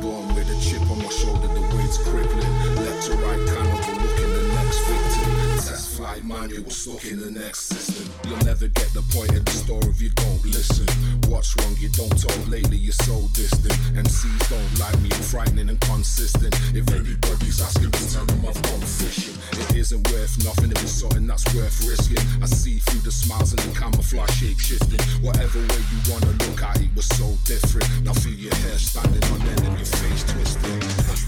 Born with a chip on my shoulder, the weight's crippling. Left to right, kind like manual stuck in the next system. You'll never get the point of the story if you don't listen. What's wrong you don't talk lately, you're so distant. MCs don't like me, I'm frightening and consistent. If anybody's asking me, tell them I've gone fishing. It isn't worth nothing if it's something that's worth risking. I see through the smiles and the camouflage shape shifting. Whatever way you wanna look at it was so different. Now feel your hair standing on end and your face twisting.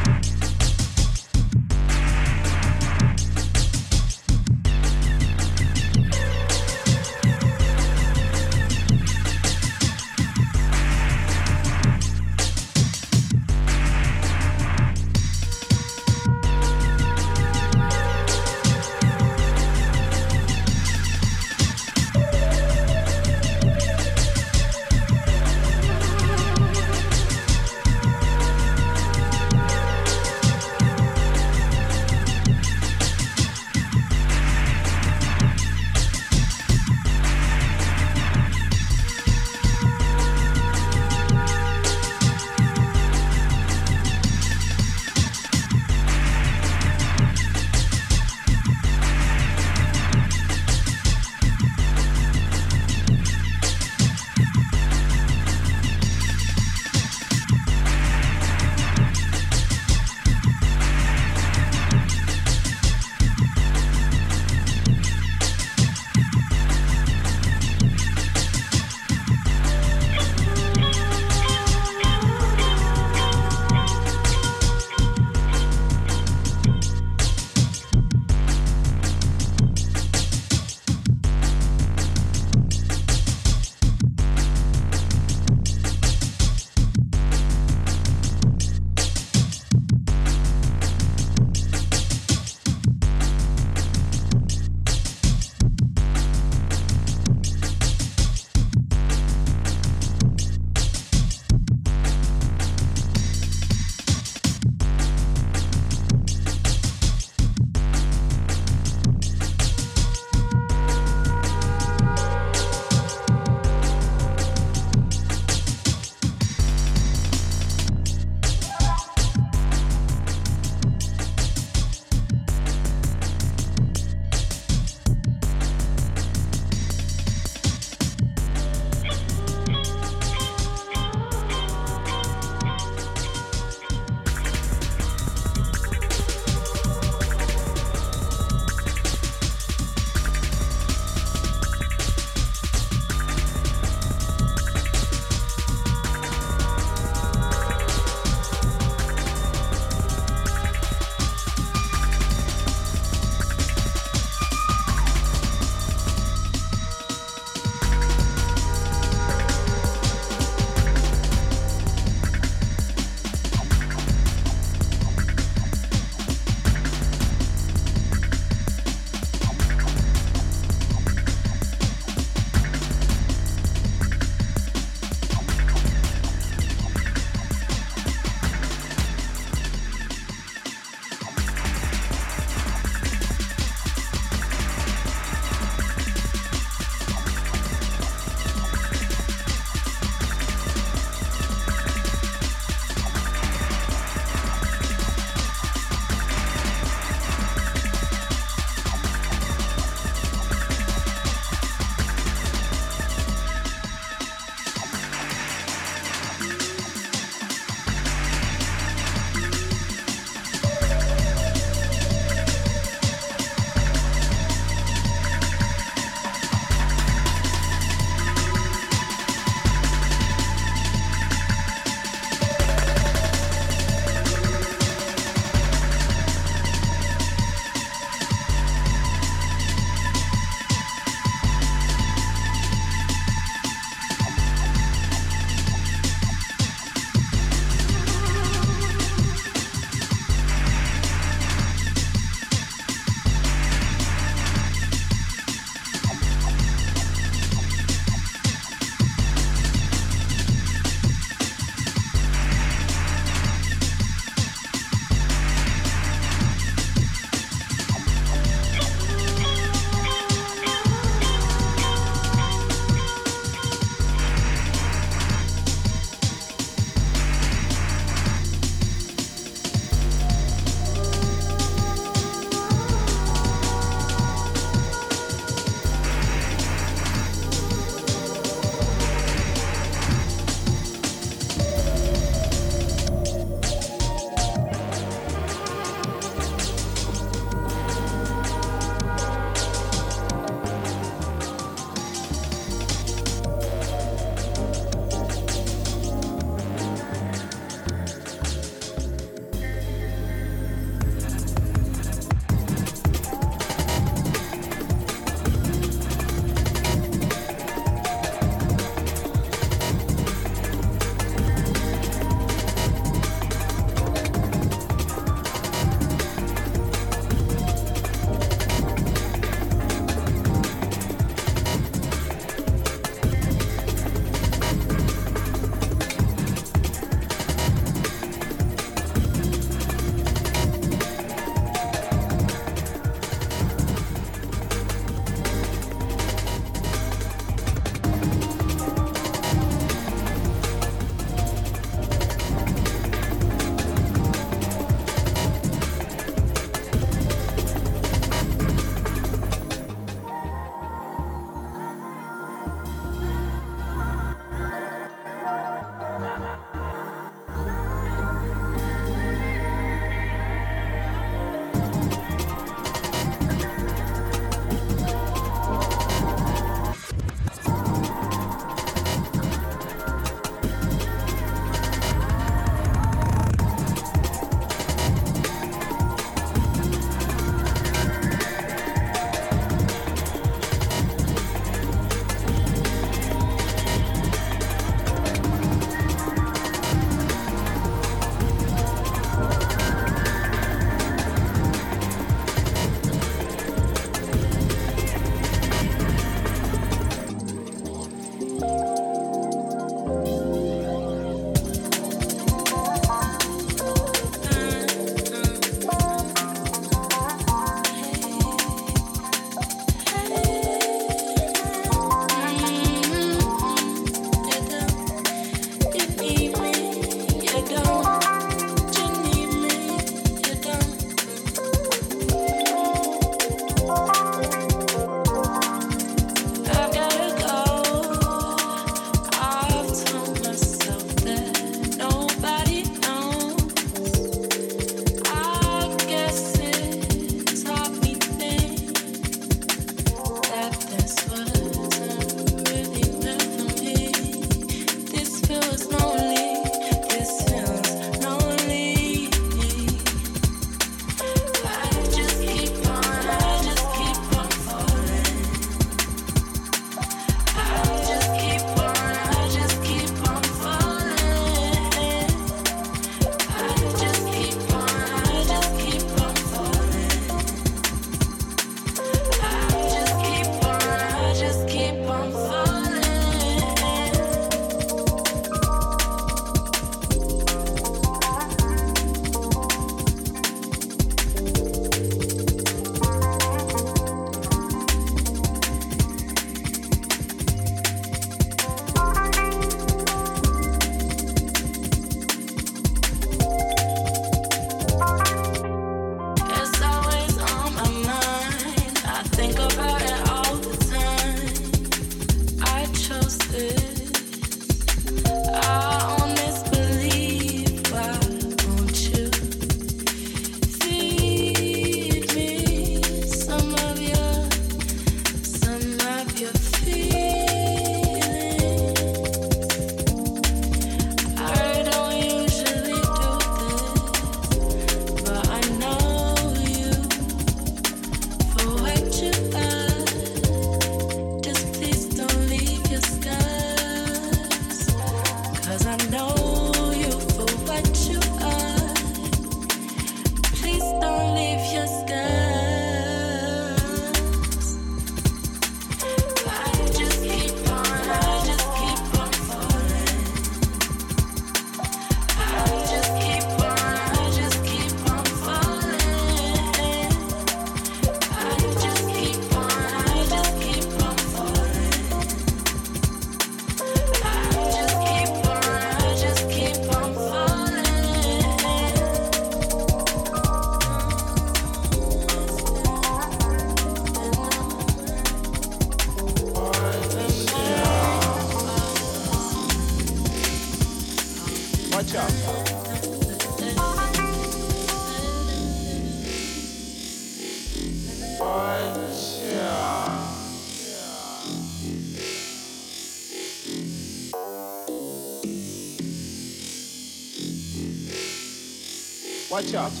Watch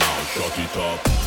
Run? Shut it up.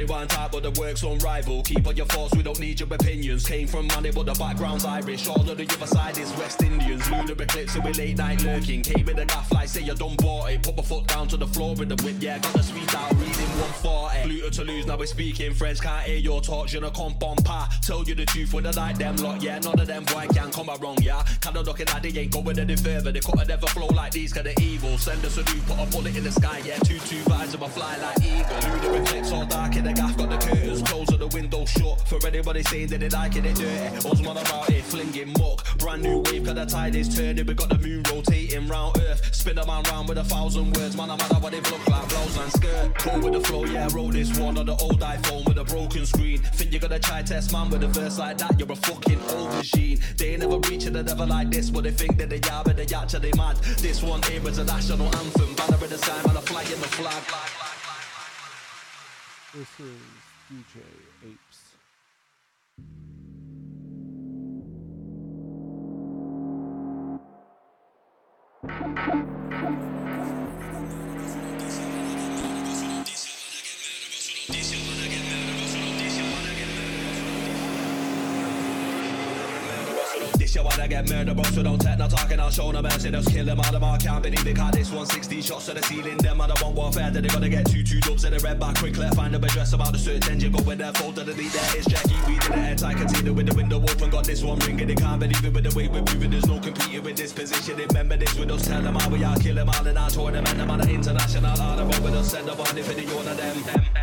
They want works unrivaled. Keep on your thoughts, we don't need your opinions. Came from money, but the background's Irish. All of the other side is West Indians. Lunar eclipse, so we late night lurking. Came with a gaff like say you done bought it. Put my foot down to the floor with the whip, yeah. Got the sweet out, reading 140. Gluten to lose, now we're speaking French Can't hear your talk, je ne comprends pas. Tell you the truth when I like them lot, yeah. None of them boy can come wrong, yeah. Kinda looking like they ain't going any further. They couldn't never flow like these, cause they're evil. Send us a new, put a bullet in the sky, yeah. Two, two vibes of a fly like eagle. Lunar eclipse, all dark in the gaff, got the curtains closed the window shut. For anybody saying that they like it, they dirty. Us man about it, flinging muck. Brand new wave, cause the tide is turning. We got the moon rotating round Earth. Spin a man round with a thousand words. Man, I'm mad what they look like blouse and skirt. Cool with the flow, yeah, I wrote this one on the old iPhone with a broken screen. Think you're gonna try test man with a verse like that? You're a fucking machine. They ain't never reaching a never like this, but they think that they are, but they actually mad. This one here is a national anthem. Banner in the sign, man, a flag in the flag. This is J8 I'll show no mercy, just kill them all, them all can't believe it, cause this 160 shots to the ceiling, them on the one warfare, that they gotta get two, two dubs in the red back quickly, find a address about the search engine, go with their folder, delete that, it's Jackie, we did the airtight container with the window open, got this one ringing, they can't believe it. With the way we're moving, there's no competing with this position, remember this with us, tell them how we are, kill them all, I told them, and them on the international, all the road with us, send the body for the one of them, them, them, them,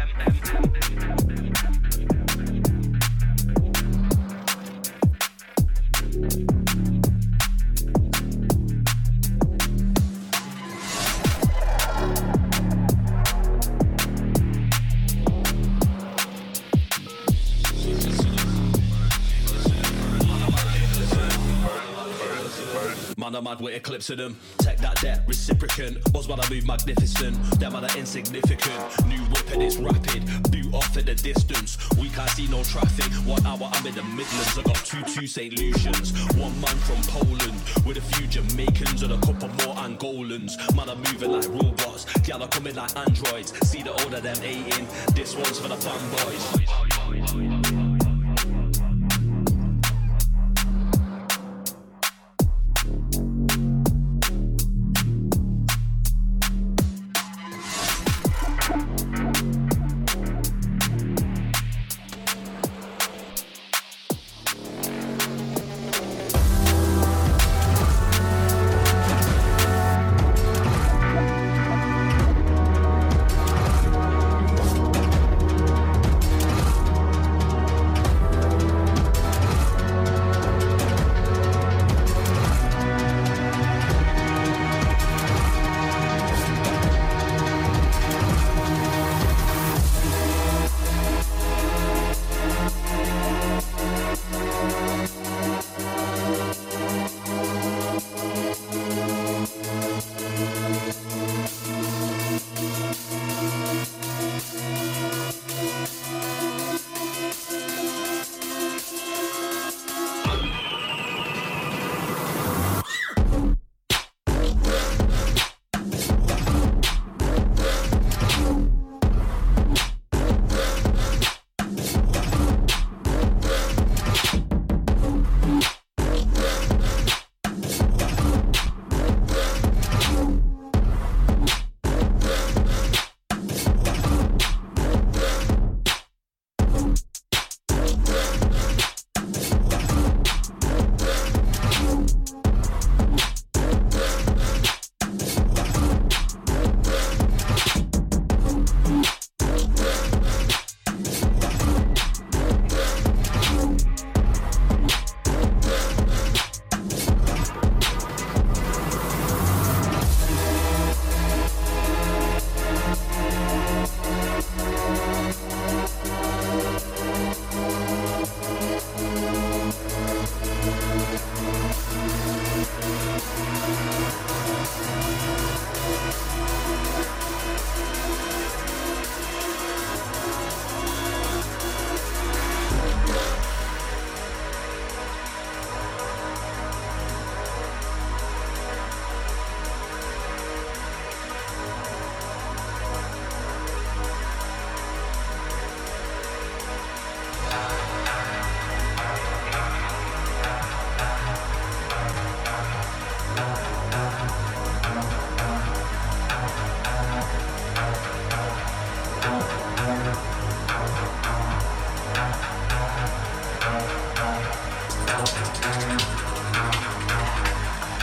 mad with eclipsing them. Take that debt, reciprocant. Was when I move magnificent. Them are the insignificant. New whipping it's rapid. Boot off at the distance. We can't see no traffic. One hour I'm in the Midlands. I got two two St. Lucians. One man from Poland. With a few Jamaicans and a couple more Angolans. Man, I'm moving like robots. Gal are coming like androids. See the older them eating. This one's for the fanboys.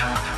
time.